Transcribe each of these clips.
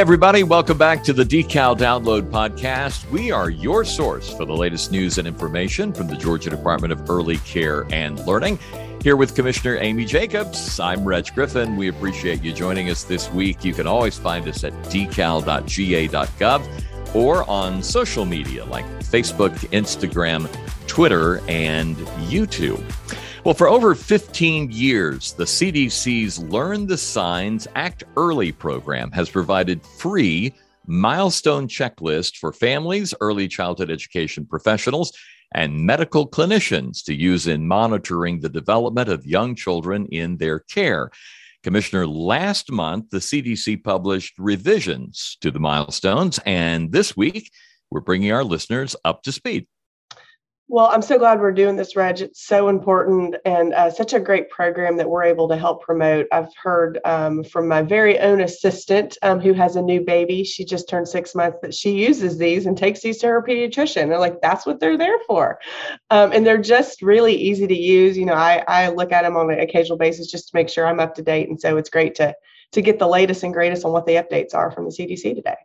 Everybody, welcome back to the Decal Download Podcast. We are your source for the latest news and information from the Georgia Department of Early Care and Learning. Here with Commissioner Amy Jacobs, I'm Reg Griffin. We appreciate you joining us this week. You can always find us at decal.ga.gov or on social media like Facebook, Instagram, Twitter, and YouTube. Well, for over 15 years, the CDC's Learn the Signs Act Early program has provided free milestone checklists for families, early childhood education professionals, and medical clinicians to use in monitoring the development of young children in their care. Commissioner, last month, the CDC published revisions to the milestones, and this week, we're bringing our listeners up to speed. Well, I'm so glad we're doing this, Reg. It's so important and uh, such a great program that we're able to help promote. I've heard um, from my very own assistant um, who has a new baby. She just turned six months that she uses these and takes these to her pediatrician. They're like, that's what they're there for. Um, and they're just really easy to use. You know, I, I look at them on an occasional basis just to make sure I'm up to date. And so it's great to, to get the latest and greatest on what the updates are from the CDC today.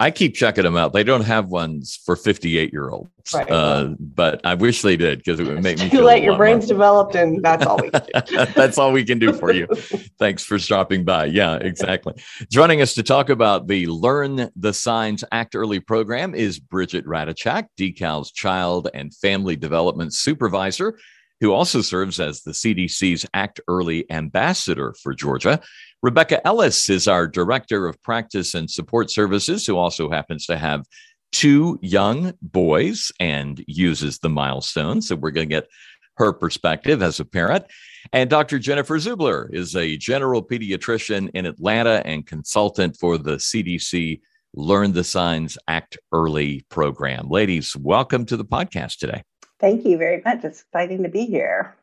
I keep checking them out. They don't have ones for 58 year olds, right. uh, but I wish they did because it would make me too late. Your brain's more. developed, and that's all we can do. that's all we can do for you. Thanks for stopping by. Yeah, exactly. Joining us to talk about the Learn the Signs Act Early program is Bridget Radichak, Decal's Child and Family Development Supervisor who also serves as the CDC's Act Early ambassador for Georgia. Rebecca Ellis is our director of practice and support services, who also happens to have two young boys and uses the milestones. So we're going to get her perspective as a parent. And Dr. Jennifer Zubler is a general pediatrician in Atlanta and consultant for the CDC Learn the Signs Act Early program. Ladies, welcome to the podcast today. Thank you very much. It's exciting to be here.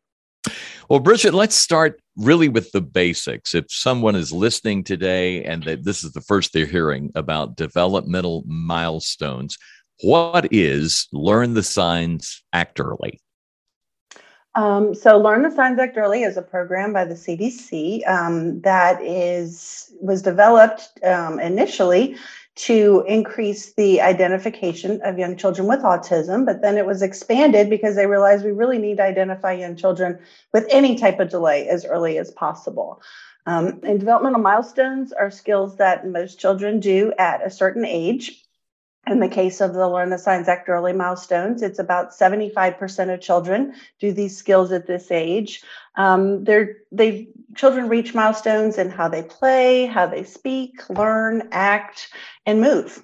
Well, Bridget, let's start really with the basics. If someone is listening today and they, this is the first they're hearing about developmental milestones, what is Learn the Signs Act Early? Um, so, Learn the Signs Act Early is a program by the CDC um, that is was developed um, initially to increase the identification of young children with autism, but then it was expanded because they realized we really need to identify young children with any type of delay as early as possible. Um, and developmental milestones are skills that most children do at a certain age. In the case of the Learn the Signs Act early milestones, it's about 75% of children do these skills at this age. Um, they're, they children reach milestones in how they play, how they speak, learn, act, and move.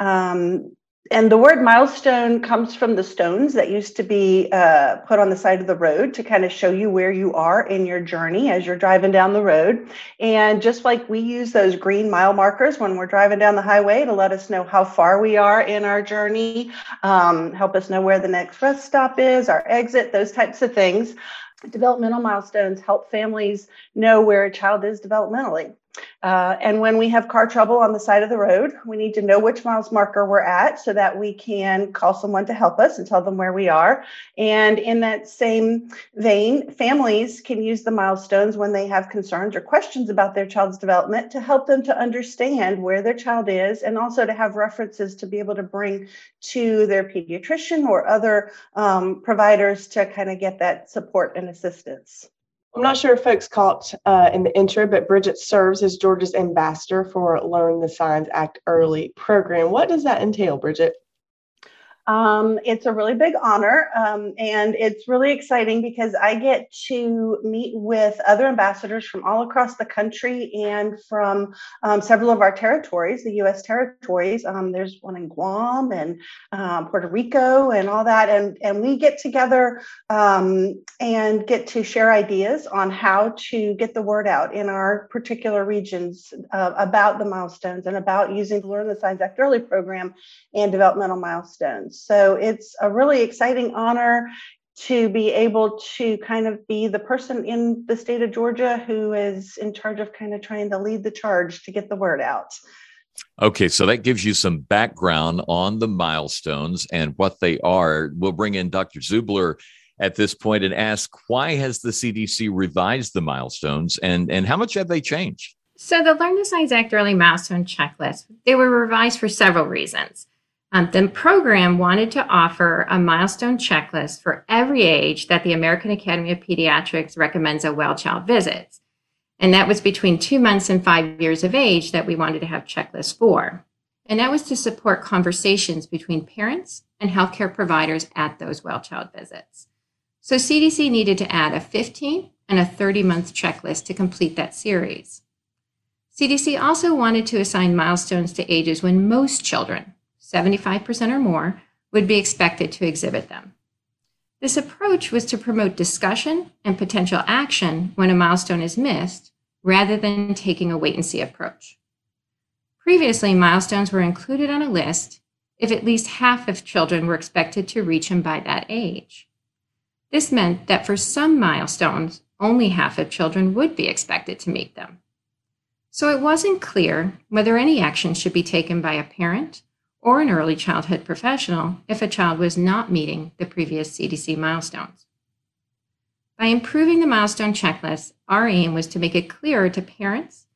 Um, and the word milestone comes from the stones that used to be uh, put on the side of the road to kind of show you where you are in your journey as you're driving down the road. And just like we use those green mile markers when we're driving down the highway to let us know how far we are in our journey, um, help us know where the next rest stop is, our exit, those types of things. Developmental milestones help families know where a child is developmentally. Uh, and when we have car trouble on the side of the road, we need to know which miles marker we're at so that we can call someone to help us and tell them where we are. And in that same vein, families can use the milestones when they have concerns or questions about their child's development to help them to understand where their child is and also to have references to be able to bring to their pediatrician or other um, providers to kind of get that support and assistance. I'm not sure if folks caught uh, in the intro, but Bridget serves as Georgia's ambassador for Learn the Signs Act Early program. What does that entail, Bridget? Um, it's a really big honor, um, and it's really exciting because I get to meet with other ambassadors from all across the country and from um, several of our territories, the U.S. territories. Um, there's one in Guam and um, Puerto Rico and all that, and and we get together um, and get to share ideas on how to get the word out in our particular regions uh, about the milestones and about using the Learn the Signs Act Early program and developmental milestones. So it's a really exciting honor to be able to kind of be the person in the state of Georgia who is in charge of kind of trying to lead the charge to get the word out. Okay, so that gives you some background on the milestones and what they are. We'll bring in Dr. Zubler at this point and ask why has the CDC revised the milestones and and how much have they changed? So the Learn the Signs Act Early Milestone Checklist, they were revised for several reasons. Um, the program wanted to offer a milestone checklist for every age that the American Academy of Pediatrics recommends a well child visits. And that was between two months and five years of age that we wanted to have checklists for. And that was to support conversations between parents and healthcare providers at those well child visits. So CDC needed to add a 15 and a 30 month checklist to complete that series. CDC also wanted to assign milestones to ages when most children, 75% or more, would be expected to exhibit them. This approach was to promote discussion and potential action when a milestone is missed, rather than taking a wait and see approach. Previously, milestones were included on a list if at least half of children were expected to reach them by that age. This meant that for some milestones, only half of children would be expected to meet them. So it wasn't clear whether any action should be taken by a parent or an early childhood professional if a child was not meeting the previous CDC milestones. By improving the milestone checklist, our aim was to make it clearer to parents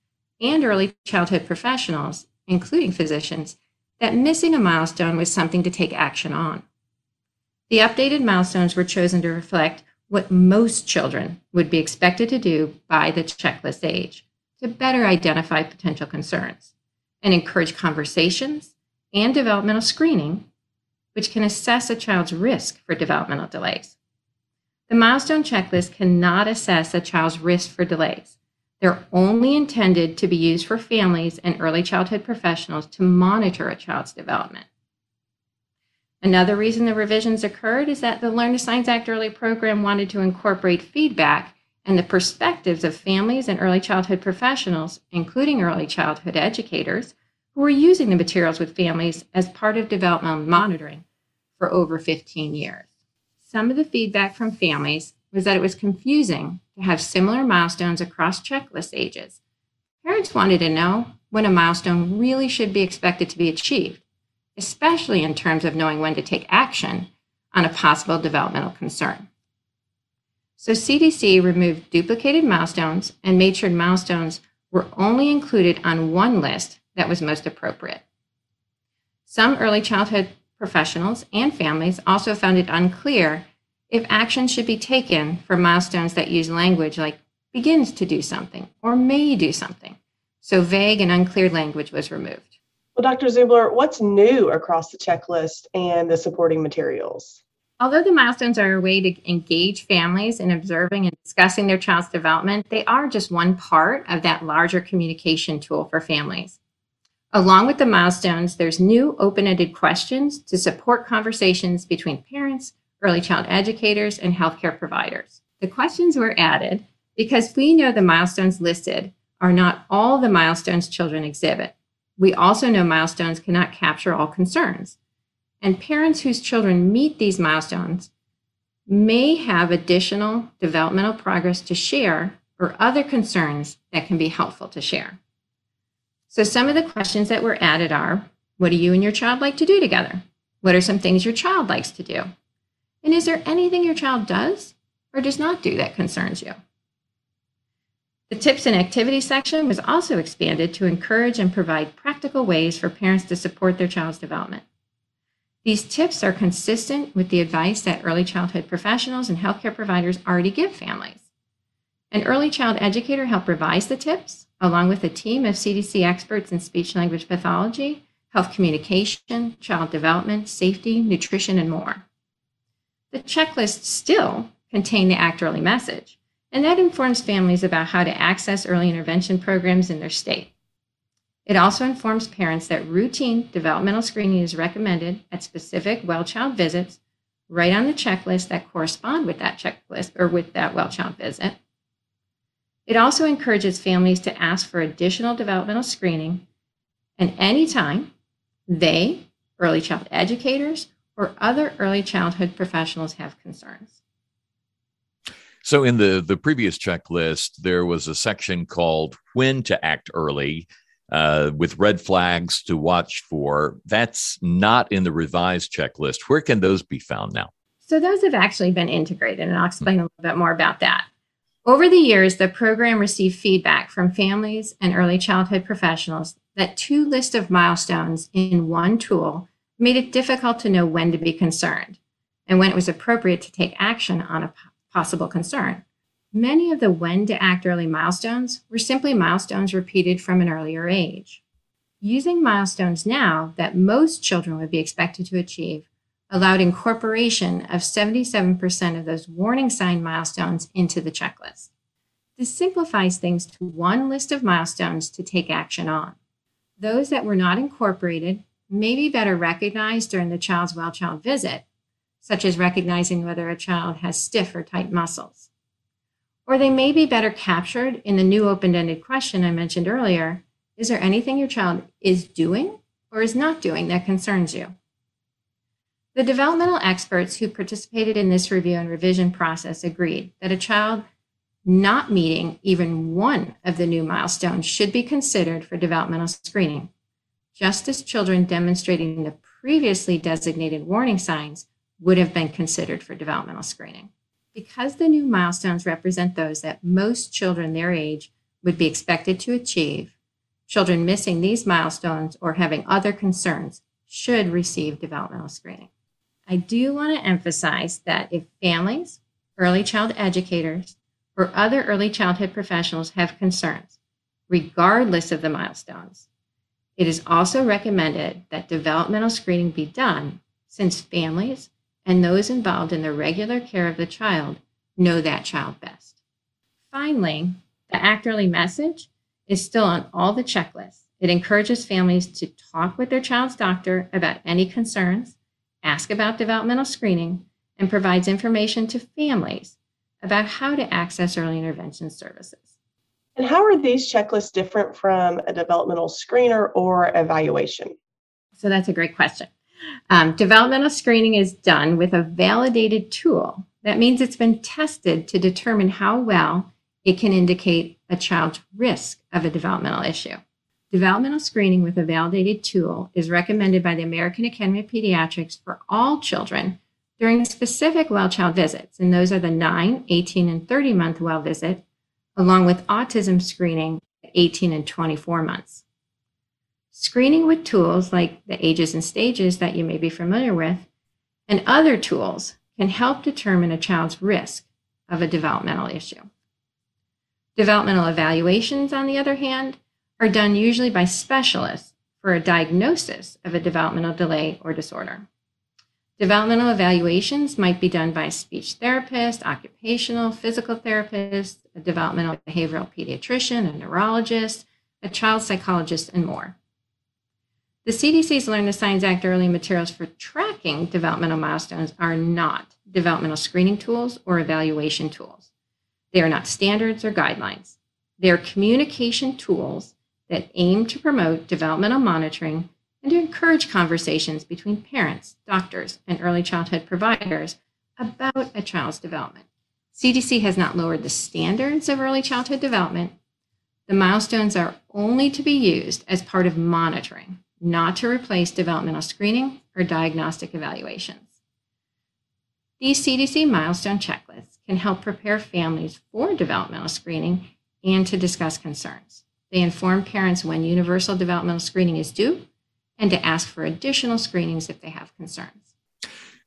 and early childhood professionals, including physicians, that missing a milestone was something to take action on. The updated milestones were chosen to reflect what most children would be expected to do by the checklist age to better identify potential concerns and encourage conversations and developmental screening, which can assess a child's risk for developmental delays. The milestone checklist cannot assess a child's risk for delays. They're only intended to be used for families and early childhood professionals to monitor a child's development. Another reason the revisions occurred is that the Learn to Signs Act Early program wanted to incorporate feedback and the perspectives of families and early childhood professionals, including early childhood educators, who were using the materials with families as part of developmental monitoring for over 15 years. Some of the feedback from families was that it was confusing to have similar milestones across checklist ages. Parents wanted to know when a milestone really should be expected to be achieved, especially in terms of knowing when to take action on a possible developmental concern. So CDC removed duplicated milestones and made sure milestones were only included on one list that was most appropriate. Some early childhood professionals and families also found it unclear if action should be taken for milestones that use language like begins to do something or may do something. So vague and unclear language was removed. Well, Dr. Zubler, what's new across the checklist and the supporting materials? Although the milestones are a way to engage families in observing and discussing their child's development, they are just one part of that larger communication tool for families. Along with the milestones, there's new open-ended questions to support conversations between parents, early child educators, and healthcare providers. The questions were added because we know the milestones listed are not all the milestones children exhibit. We also know milestones cannot capture all concerns. And parents whose children meet these milestones may have additional developmental progress to share or other concerns that can be helpful to share. So some of the questions that were added are, what do you and your child like to do together? What are some things your child likes to do? And is there anything your child does or does not do that concerns you? The tips and activities section was also expanded to encourage and provide practical ways for parents to support their child's development. These tips are consistent with the advice that early childhood professionals and healthcare providers already give families. An early child educator helped revise the tips along with a team of CDC experts in speech language pathology, health communication, child development, safety, nutrition, and more. The checklist still contain the Act Early message, and that informs families about how to access early intervention programs in their state. It also informs parents that routine developmental screening is recommended at specific well child visits right on the checklist that correspond with that checklist or with that well child visit. It also encourages families to ask for additional developmental screening and anytime they, early child educators, or other early childhood professionals have concerns. So, in the, the previous checklist, there was a section called When to Act Early uh, with red flags to watch for. That's not in the revised checklist. Where can those be found now? So, those have actually been integrated, and I'll explain a little bit more about that. Over the years, the program received feedback from families and early childhood professionals that two lists of milestones in one tool made it difficult to know when to be concerned and when it was appropriate to take action on a possible concern. Many of the when to act early milestones were simply milestones repeated from an earlier age. Using milestones now that most children would be expected to achieve allowed incorporation of 77% of those warning sign milestones into the checklist. This simplifies things to one list of milestones to take action on. Those that were not incorporated may be better recognized during the child's well child visit, such as recognizing whether a child has stiff or tight muscles. Or they may be better captured in the new open ended question I mentioned earlier Is there anything your child is doing or is not doing that concerns you? The developmental experts who participated in this review and revision process agreed that a child not meeting even one of the new milestones should be considered for developmental screening, just as children demonstrating the previously designated warning signs would have been considered for developmental screening. Because the new milestones represent those that most children their age would be expected to achieve, children missing these milestones or having other concerns should receive developmental screening. I do want to emphasize that if families, early child educators, or other early childhood professionals have concerns, regardless of the milestones, it is also recommended that developmental screening be done since families and those involved in the regular care of the child know that child best. Finally, the Act Early message is still on all the checklists. It encourages families to talk with their child's doctor about any concerns ask about developmental screening, and provides information to families about how to access early intervention services. And how are these checklists different from a developmental screener or evaluation? So that's a great question. Um, developmental screening is done with a validated tool. That means it's been tested to determine how well it can indicate a child's risk of a developmental issue. Developmental screening with a validated tool is recommended by the American Academy of Pediatrics for all children during specific well child visits, and those are the 9, 18, and 30 month well visit, along with autism screening at 18 and 24 months. Screening with tools like the ages and stages that you may be familiar with and other tools can help determine a child's risk of a developmental issue. Developmental evaluations, on the other hand, are done usually by specialists for a diagnosis of a developmental delay or disorder. Developmental evaluations might be done by a speech therapist, occupational, physical therapist, a developmental behavioral pediatrician, a neurologist, a child psychologist, and more. The CDC's Learn the Signs Act early materials for tracking developmental milestones are not developmental screening tools or evaluation tools. They are not standards or guidelines. They are communication tools that aim to promote developmental monitoring and to encourage conversations between parents, doctors, and early childhood providers about a child's development. CDC has not lowered the standards of early childhood development. The milestones are only to be used as part of monitoring, not to replace developmental screening or diagnostic evaluations. These CDC milestone checklists can help prepare families for developmental screening and to discuss concerns. They inform parents when universal developmental screening is due and to ask for additional screenings if they have concerns.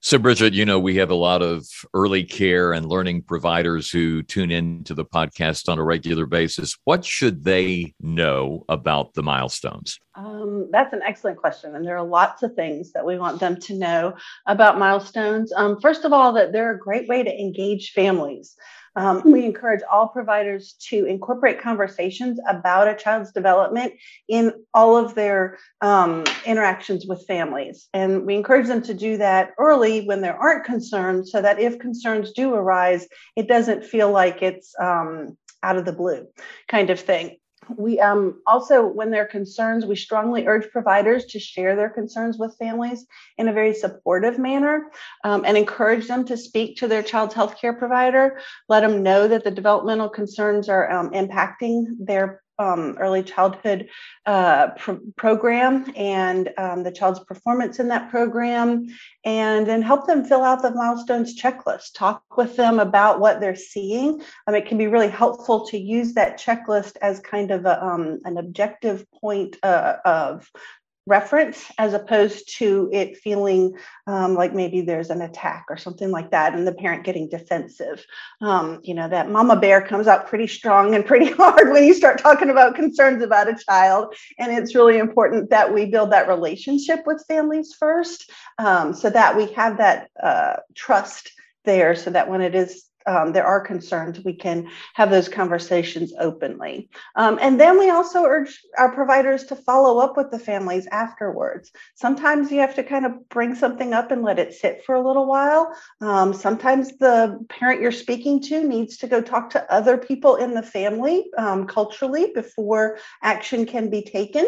So, Bridget, you know, we have a lot of early care and learning providers who tune in to the podcast on a regular basis. What should they know about the milestones? Um, that's an excellent question. And there are lots of things that we want them to know about milestones. Um, first of all, that they're a great way to engage families. Um, we encourage all providers to incorporate conversations about a child's development in all of their um, interactions with families. And we encourage them to do that early when there aren't concerns so that if concerns do arise, it doesn't feel like it's um, out of the blue kind of thing we um, also, when there are concerns, we strongly urge providers to share their concerns with families in a very supportive manner um, and encourage them to speak to their child's health care provider. Let them know that the developmental concerns are um, impacting their um, early childhood uh, program and um, the child's performance in that program, and then help them fill out the milestones checklist. Talk with them about what they're seeing. Um, it can be really helpful to use that checklist as kind of a, um, an objective point uh, of reference as opposed to it feeling um, like maybe there's an attack or something like that and the parent getting defensive. Um, you know that mama bear comes out pretty strong and pretty hard when you start talking about concerns about a child. And it's really important that we build that relationship with families first um, so that we have that uh, trust there so that when it is um, there are concerns, we can have those conversations openly. Um, and then we also urge our providers to follow up with the families afterwards. Sometimes you have to kind of bring something up and let it sit for a little while. Um, sometimes the parent you're speaking to needs to go talk to other people in the family um, culturally before action can be taken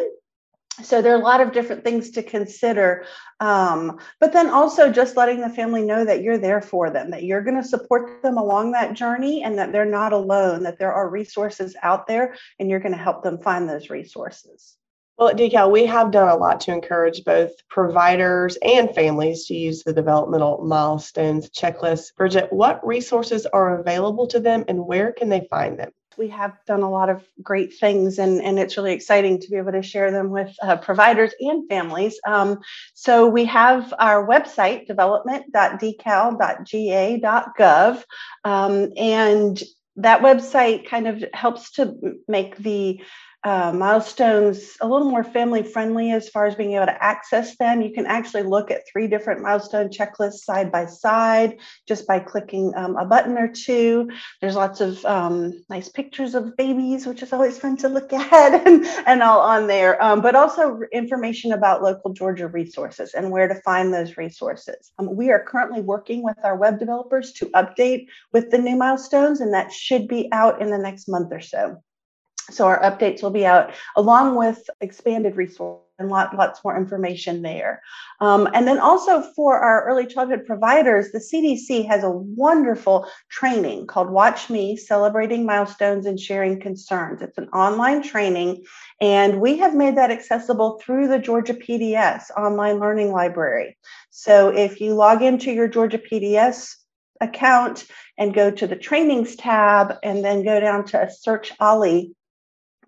so there are a lot of different things to consider um, but then also just letting the family know that you're there for them that you're going to support them along that journey and that they're not alone that there are resources out there and you're going to help them find those resources well, at Decal, we have done a lot to encourage both providers and families to use the developmental milestones checklist. Bridget, what resources are available to them and where can they find them? We have done a lot of great things, and, and it's really exciting to be able to share them with uh, providers and families. Um, so we have our website, development.decal.ga.gov, um, and that website kind of helps to make the uh, milestones a little more family friendly as far as being able to access them. You can actually look at three different milestone checklists side by side just by clicking um, a button or two. There's lots of um, nice pictures of babies, which is always fun to look at, and, and all on there, um, but also information about local Georgia resources and where to find those resources. Um, we are currently working with our web developers to update with the new milestones, and that should be out in the next month or so. So our updates will be out along with expanded resources and lot, lots more information there. Um, and then also for our early childhood providers, the CDC has a wonderful training called Watch Me Celebrating Milestones and Sharing Concerns. It's an online training, and we have made that accessible through the Georgia PDS online learning library. So if you log into your Georgia PDS account and go to the trainings tab and then go down to search OLLI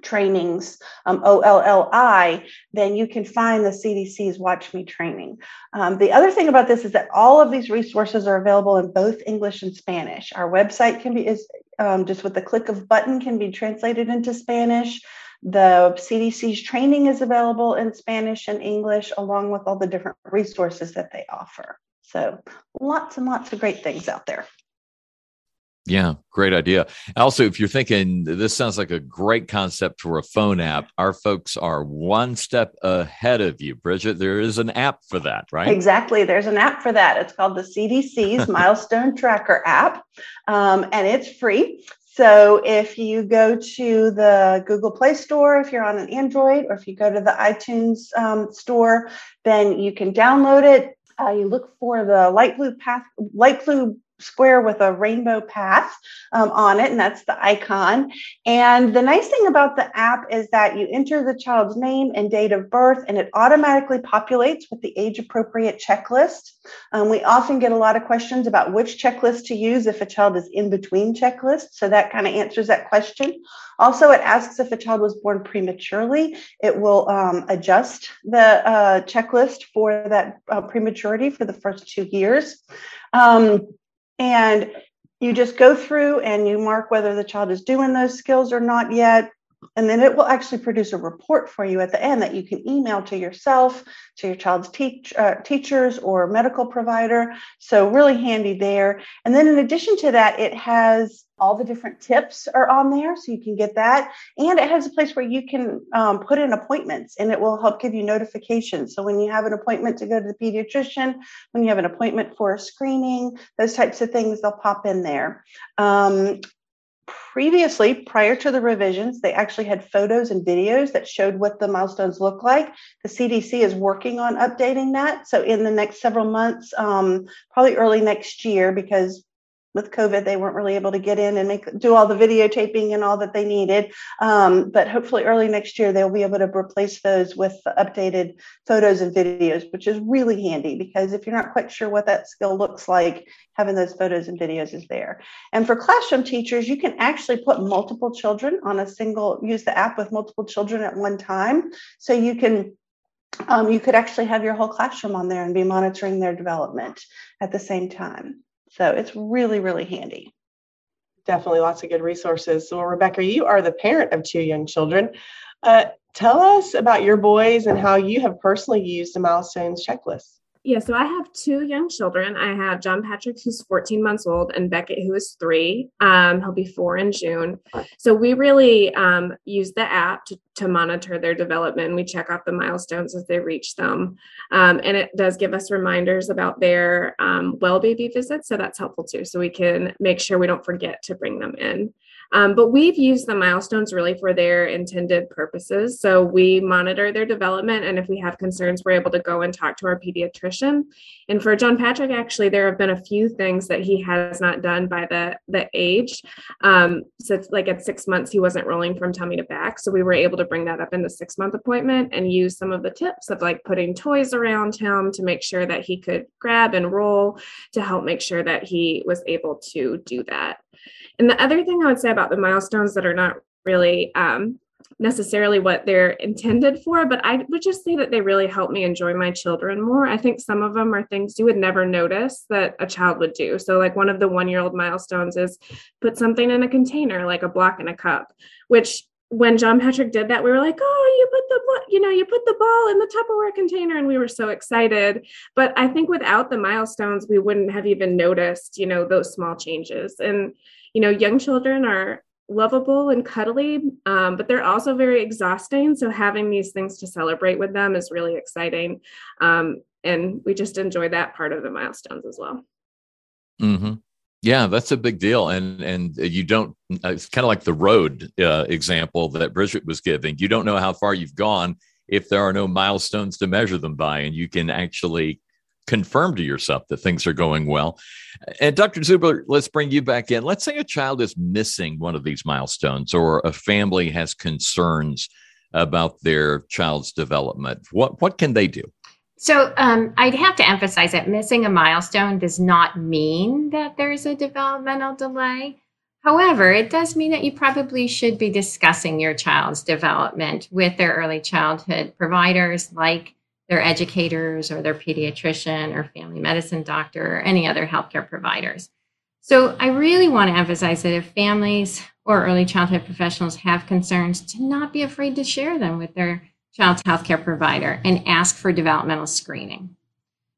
trainings, um, OLLI, then you can find the CDC's Watch Me training. Um, the other thing about this is that all of these resources are available in both English and Spanish. Our website can be is um, just with the click of button can be translated into Spanish. The CDC's training is available in Spanish and English, along with all the different resources that they offer. So lots and lots of great things out there. Yeah, great idea. Also, if you're thinking this sounds like a great concept for a phone app, our folks are one step ahead of you. Bridget, there is an app for that, right? Exactly. There's an app for that. It's called the CDC's Milestone Tracker app, um, and it's free. So if you go to the Google Play Store, if you're on an Android, or if you go to the iTunes um, store, then you can download it. Uh, you look for the light blue path, light blue square with a rainbow path um, on it, and that's the icon. And the nice thing about the app is that you enter the child's name and date of birth, and it automatically populates with the age appropriate checklist. Um, we often get a lot of questions about which checklist to use if a child is in between checklists. So that kind of answers that question. Also, it asks if a child was born prematurely. It will um, adjust the uh, checklist for that uh, prematurity for the first two years. Um, and you just go through and you mark whether the child is doing those skills or not yet. And then it will actually produce a report for you at the end that you can email to yourself, to your child's teach, uh, teachers or medical provider. So, really handy there. And then, in addition to that, it has all the different tips are on there so you can get that and it has a place where you can um, put in appointments and it will help give you notifications so when you have an appointment to go to the pediatrician when you have an appointment for a screening those types of things they'll pop in there um, previously prior to the revisions they actually had photos and videos that showed what the milestones look like. The cdc is working on updating that. So in the next several months um, probably early next year because with COVID, they weren't really able to get in and make do all the videotaping and all that they needed. Um, but hopefully, early next year, they'll be able to replace those with updated photos and videos, which is really handy because if you're not quite sure what that skill looks like, having those photos and videos is there. And for classroom teachers, you can actually put multiple children on a single use the app with multiple children at one time, so you can um, you could actually have your whole classroom on there and be monitoring their development at the same time. So it's really, really handy. Definitely lots of good resources. So, Rebecca, you are the parent of two young children. Uh, tell us about your boys and how you have personally used the milestones checklist. Yeah, so I have two young children. I have John Patrick, who's 14 months old, and Beckett, who is three. Um, he'll be four in June. So we really um, use the app to, to monitor their development. We check off the milestones as they reach them. Um, and it does give us reminders about their um, well baby visits. So that's helpful too. So we can make sure we don't forget to bring them in. Um, but we've used the milestones really for their intended purposes. So we monitor their development, and if we have concerns, we're able to go and talk to our pediatrician. And for John Patrick, actually, there have been a few things that he has not done by the the age. Um, so like at six months, he wasn't rolling from tummy to back, so we were able to bring that up in the six month appointment and use some of the tips of like putting toys around him to make sure that he could grab and roll to help make sure that he was able to do that. And the other thing I would say about the milestones that are not really um, necessarily what they're intended for, but I would just say that they really help me enjoy my children more. I think some of them are things you would never notice that a child would do. So, like one of the one year old milestones is put something in a container, like a block in a cup, which when John Patrick did that, we were like, "Oh, you put the you know you put the ball in the Tupperware container," and we were so excited. But I think without the milestones, we wouldn't have even noticed, you know, those small changes. And you know, young children are lovable and cuddly, um, but they're also very exhausting. So having these things to celebrate with them is really exciting. Um, and we just enjoy that part of the milestones as well. Mm-hmm. Yeah, that's a big deal, and and you don't. It's kind of like the road uh, example that Bridget was giving. You don't know how far you've gone if there are no milestones to measure them by, and you can actually confirm to yourself that things are going well. And Dr. Zubler, let's bring you back in. Let's say a child is missing one of these milestones or a family has concerns about their child's development. What what can they do? So um, I'd have to emphasize that missing a milestone does not mean that there's a developmental delay. However, it does mean that you probably should be discussing your child's development with their early childhood providers like their educators or their pediatrician or family medicine doctor or any other healthcare providers. So I really want to emphasize that if families or early childhood professionals have concerns, to not be afraid to share them with their child's healthcare provider and ask for developmental screening.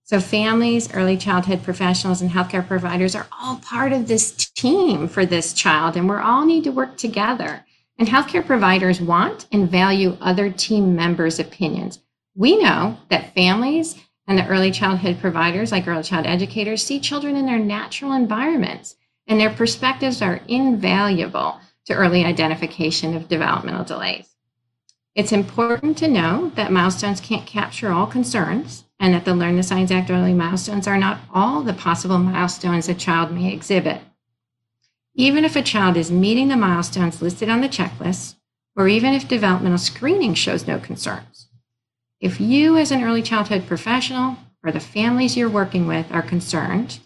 So families, early childhood professionals, and healthcare providers are all part of this team for this child, and we all need to work together. And healthcare providers want and value other team members' opinions we know that families and the early childhood providers, like early child educators, see children in their natural environments, and their perspectives are invaluable to early identification of developmental delays. It's important to know that milestones can't capture all concerns and that the Learn the Signs Act early milestones are not all the possible milestones a child may exhibit. Even if a child is meeting the milestones listed on the checklist, or even if developmental screening shows no concerns, if you, as an early childhood professional, or the families you're working with are concerned,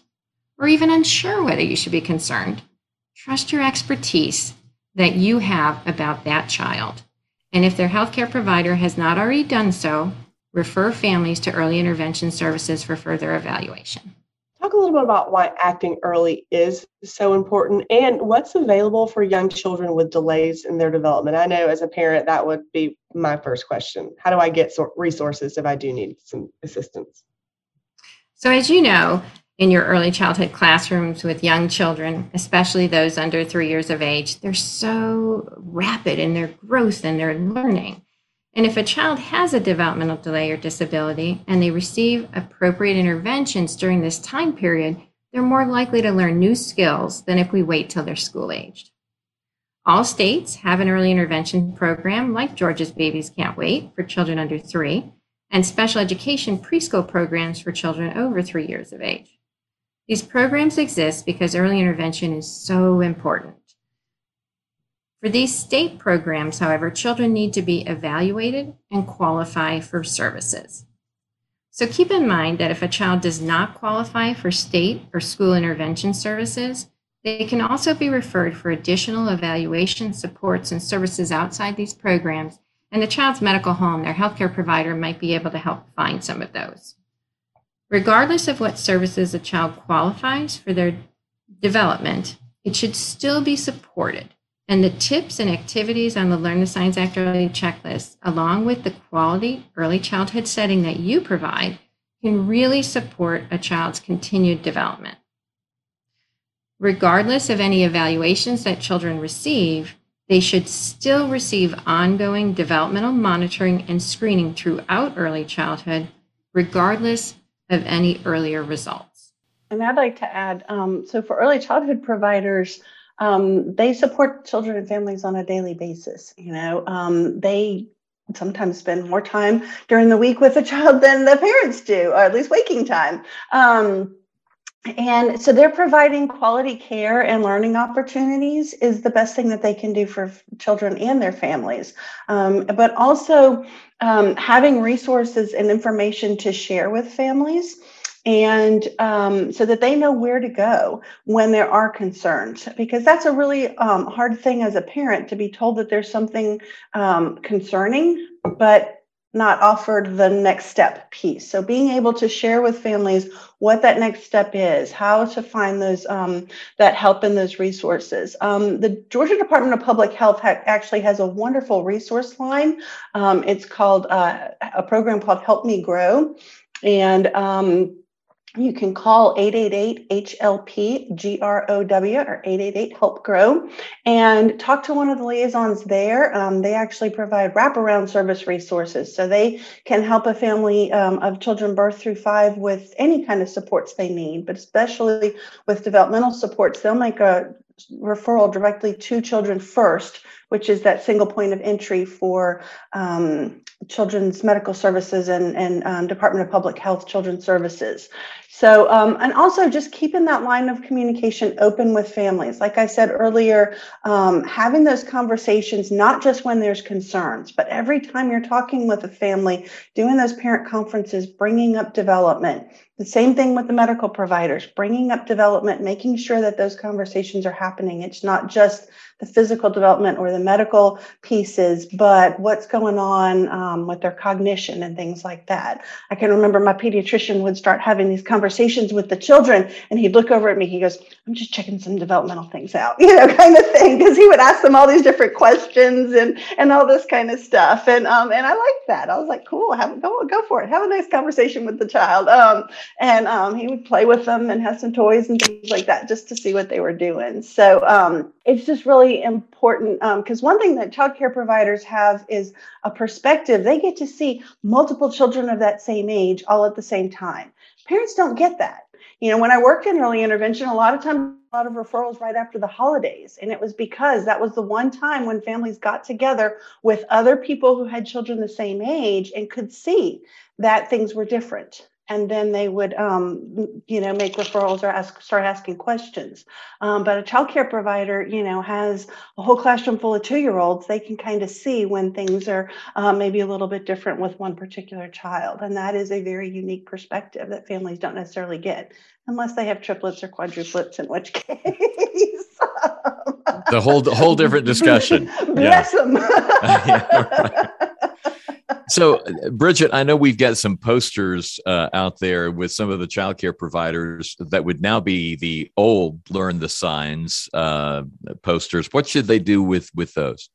or even unsure whether you should be concerned, trust your expertise that you have about that child. And if their healthcare provider has not already done so, refer families to early intervention services for further evaluation. Talk a little bit about why acting early is so important and what's available for young children with delays in their development. I know as a parent, that would be my first question. How do I get resources if I do need some assistance? So, as you know, in your early childhood classrooms with young children, especially those under three years of age, they're so rapid in their growth and their learning. And if a child has a developmental delay or disability and they receive appropriate interventions during this time period, they're more likely to learn new skills than if we wait till they're school aged. All states have an early intervention program like Georgia's Babies Can't Wait for children under three, and special education preschool programs for children over three years of age. These programs exist because early intervention is so important. For these state programs, however, children need to be evaluated and qualify for services. So keep in mind that if a child does not qualify for state or school intervention services, they can also be referred for additional evaluation supports and services outside these programs, and the child's medical home, their healthcare provider, might be able to help find some of those. Regardless of what services a child qualifies for their development, it should still be supported. And the tips and activities on the Learn the Signs Act Early checklist, along with the quality early childhood setting that you provide, can really support a child's continued development. Regardless of any evaluations that children receive, they should still receive ongoing developmental monitoring and screening throughout early childhood, regardless of any earlier results. And I'd like to add um, so for early childhood providers, um, they support children and families on a daily basis. You know, um, they sometimes spend more time during the week with a child than the parents do, or at least waking time. Um, and so they're providing quality care and learning opportunities is the best thing that they can do for children and their families um, but also um, having resources and information to share with families and um, so that they know where to go when there are concerns because that's a really um, hard thing as a parent to be told that there's something um, concerning but not offered the next step piece. So being able to share with families what that next step is how to find those um, that help in those resources. Um, the georgia department of public health ha- actually has a wonderful resource line. Um, it's called uh, a program called help me grow. And um, you can call 888-HLP-GROW or 888-HELP-GROW and talk to one of the liaisons there. Um, they actually provide wraparound service resources. So they can help a family um, of children birth through five with any kind of supports they need, but especially with developmental supports, they'll make a referral directly to children first, which is that single point of entry for um, children's medical services and, and um, Department of Public Health Children's Services. So, um, and also just keeping that line of communication open with families. Like I said earlier, um, having those conversations, not just when there's concerns, but every time you're talking with a family, doing those parent conferences, bringing up development. The same thing with the medical providers, bringing up development, making sure that those conversations are happening. It's not just the physical development or the medical pieces, but what's going on um, with their cognition and things like that. I can remember my pediatrician would start having these conversations with the children, and he'd look over at me. He goes, "I'm just checking some developmental things out," you know, kind of thing, because he would ask them all these different questions and and all this kind of stuff. And um and I liked that. I was like, "Cool, have go go for it. Have a nice conversation with the child." Um and um he would play with them and have some toys and things like that just to see what they were doing. So um it's just really important because one thing that child care providers have is a perspective. They get to see multiple children of that same age all at the same time. Parents don't get that. You know, when I worked in early intervention, a lot of times, a lot of referrals right after the holidays. And it was because that was the one time when families got together with other people who had children the same age and could see that things were different and then they would um, you know make referrals or ask start asking questions. Um, but a child care provider you know has a whole classroom full of two year olds they can kind of see when things are uh, maybe a little bit different with one particular child. And that is a very unique perspective that families don't necessarily get unless they have triplets or quadruplets in which case. The whole the whole different discussion. Bless yeah. them. Yeah, right so, Bridget, I know we've got some posters uh, out there with some of the childcare providers that would now be the old "Learn the Signs" uh, posters. What should they do with with those?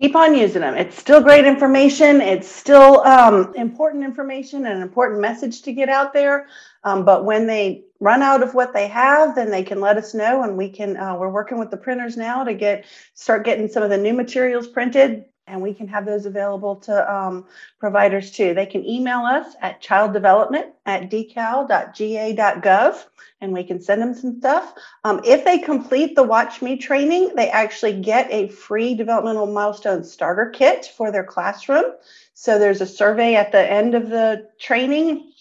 Keep on using them. It's still great information. It's still um, important information and an important message to get out there. Um, but when they run out of what they have, then they can let us know, and we can. Uh, we're working with the printers now to get start getting some of the new materials printed and we can have those available to um, providers too. They can email us at childdevelopment at decal.ga.gov and we can send them some stuff. Um, if they complete the Watch Me training, they actually get a free developmental milestone starter kit for their classroom. So there's a survey at the end of the training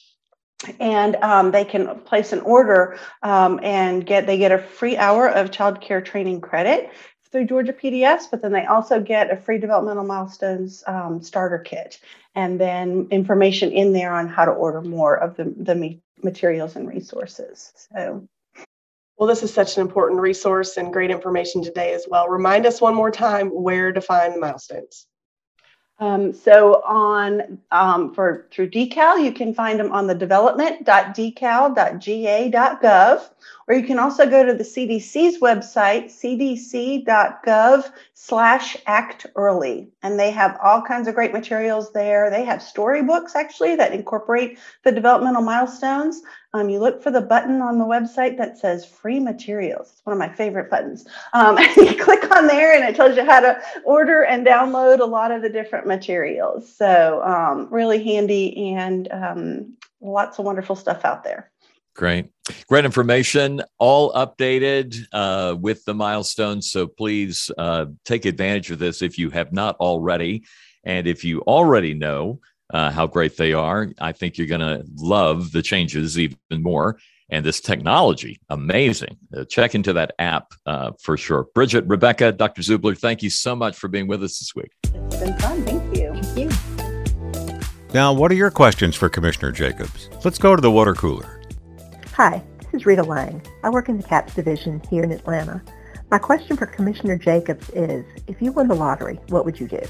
and um, they can place an order um, and get they get a free hour of child care training credit through Georgia PDS, but then they also get a free developmental milestones um, starter kit and then information in there on how to order more of the, the materials and resources. So well, this is such an important resource and great information today as well. Remind us one more time where to find the milestones. Um, so on um, for through decal, you can find them on the development.decal.ga.gov, or you can also go to the CDC's website, cdc.gov slash act early. And they have all kinds of great materials there. They have storybooks actually that incorporate the developmental milestones. Um, you look for the button on the website that says free materials. It's one of my favorite buttons. Um, you click on there and it tells you how to order and download a lot of the different materials. So um, really handy and um, lots of wonderful stuff out there. Great. Great information, all updated uh, with the milestones. So please uh, take advantage of this if you have not already. And if you already know uh, how great they are, I think you're going to love the changes even more. And this technology, amazing. Uh, check into that app uh, for sure. Bridget, Rebecca, Dr. Zubler, thank you so much for being with us this week. It's been fun. Thank you. Thank you. Now, what are your questions for Commissioner Jacobs? Let's go to the water cooler. Hi, this is Rita Lang. I work in the CAPS division here in Atlanta. My question for Commissioner Jacobs is, if you won the lottery, what would you do?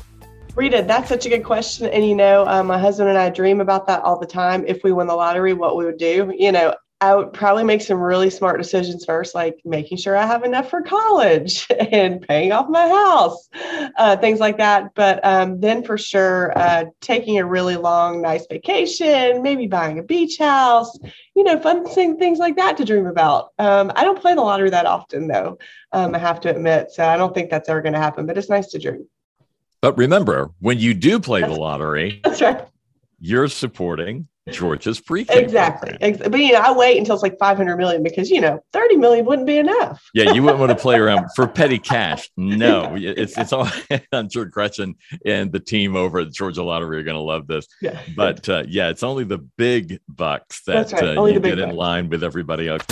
Rita, that's such a good question. And you know, uh, my husband and I dream about that all the time. If we won the lottery, what we would do. You know, I would probably make some really smart decisions first, like making sure I have enough for college and paying off my house, uh, things like that. But um, then for sure, uh, taking a really long, nice vacation, maybe buying a beach house, you know, fun thing, things like that to dream about. Um, I don't play the lottery that often, though, um, I have to admit. So I don't think that's ever going to happen, but it's nice to dream. But remember, when you do play the lottery, that's right. You're supporting Georgia's pre exactly. exactly. But you know, I wait until it's like 500 million because you know 30 million wouldn't be enough. yeah, you wouldn't want to play around for petty cash. No, it's it's all. I'm sure Gretchen and the team over at Georgia Lottery are going to love this. Yeah. But uh, yeah, it's only the big bucks that right. uh, you get in line with everybody else.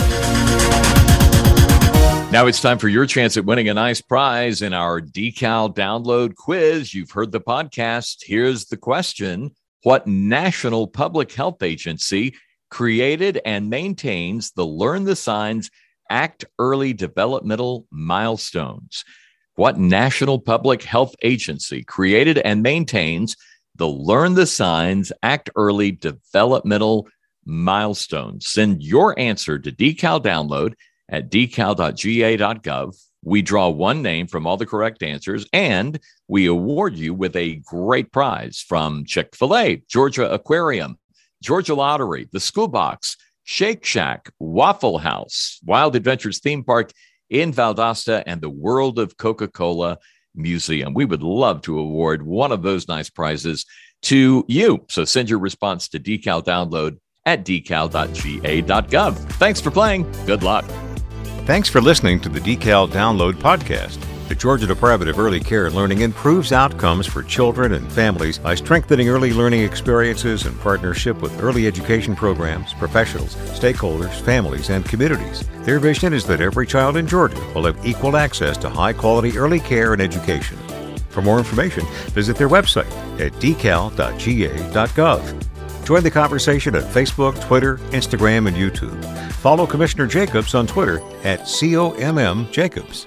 Now it's time for your chance at winning a nice prize in our decal download quiz. You've heard the podcast. Here's the question what national public health agency created and maintains the Learn the Signs Act Early Developmental Milestones? What national public health agency created and maintains the Learn the Signs Act Early Developmental Milestones? Send your answer to Decal Download at decal.ga.gov we draw one name from all the correct answers, and we award you with a great prize from Chick fil A, Georgia Aquarium, Georgia Lottery, the School Box, Shake Shack, Waffle House, Wild Adventures Theme Park in Valdosta, and the World of Coca Cola Museum. We would love to award one of those nice prizes to you. So send your response to Decal Download at decal.ga.gov. Thanks for playing. Good luck. Thanks for listening to the Decal Download Podcast. The Georgia Department of Early Care and Learning improves outcomes for children and families by strengthening early learning experiences in partnership with early education programs, professionals, stakeholders, families, and communities. Their vision is that every child in Georgia will have equal access to high quality early care and education. For more information, visit their website at decal.ga.gov. Join the conversation at Facebook, Twitter, Instagram, and YouTube. Follow Commissioner Jacobs on Twitter at COMM Jacobs.